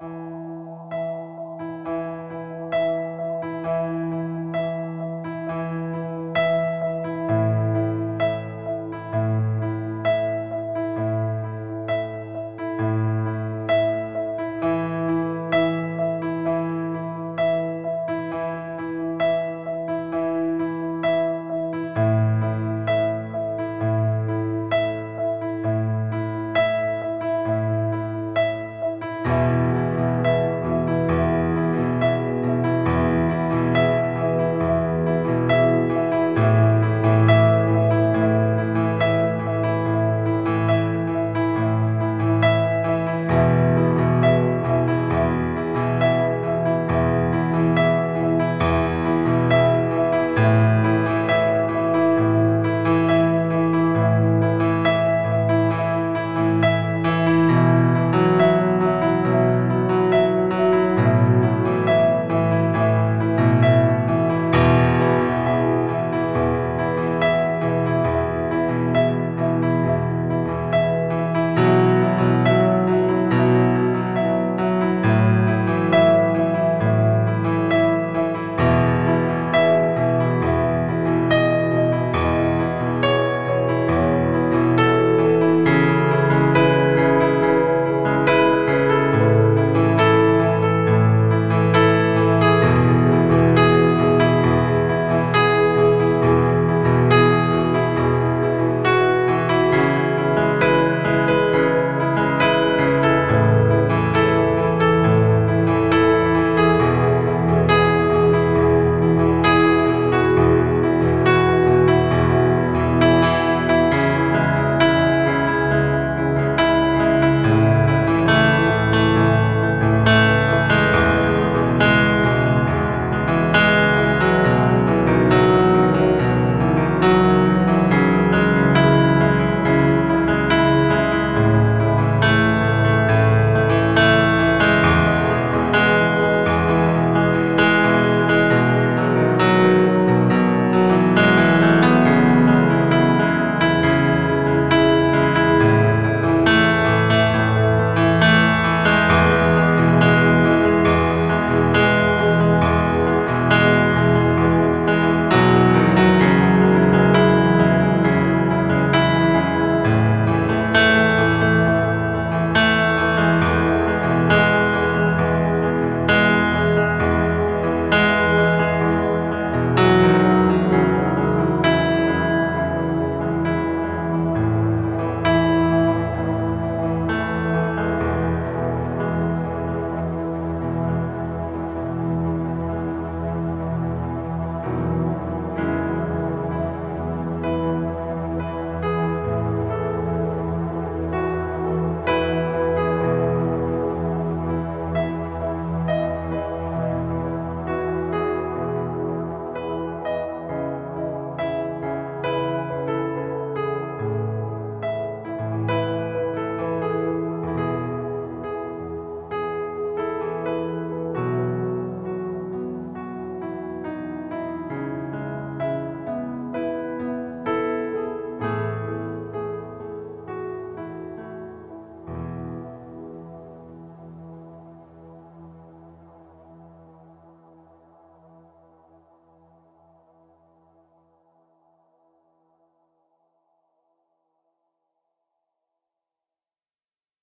Música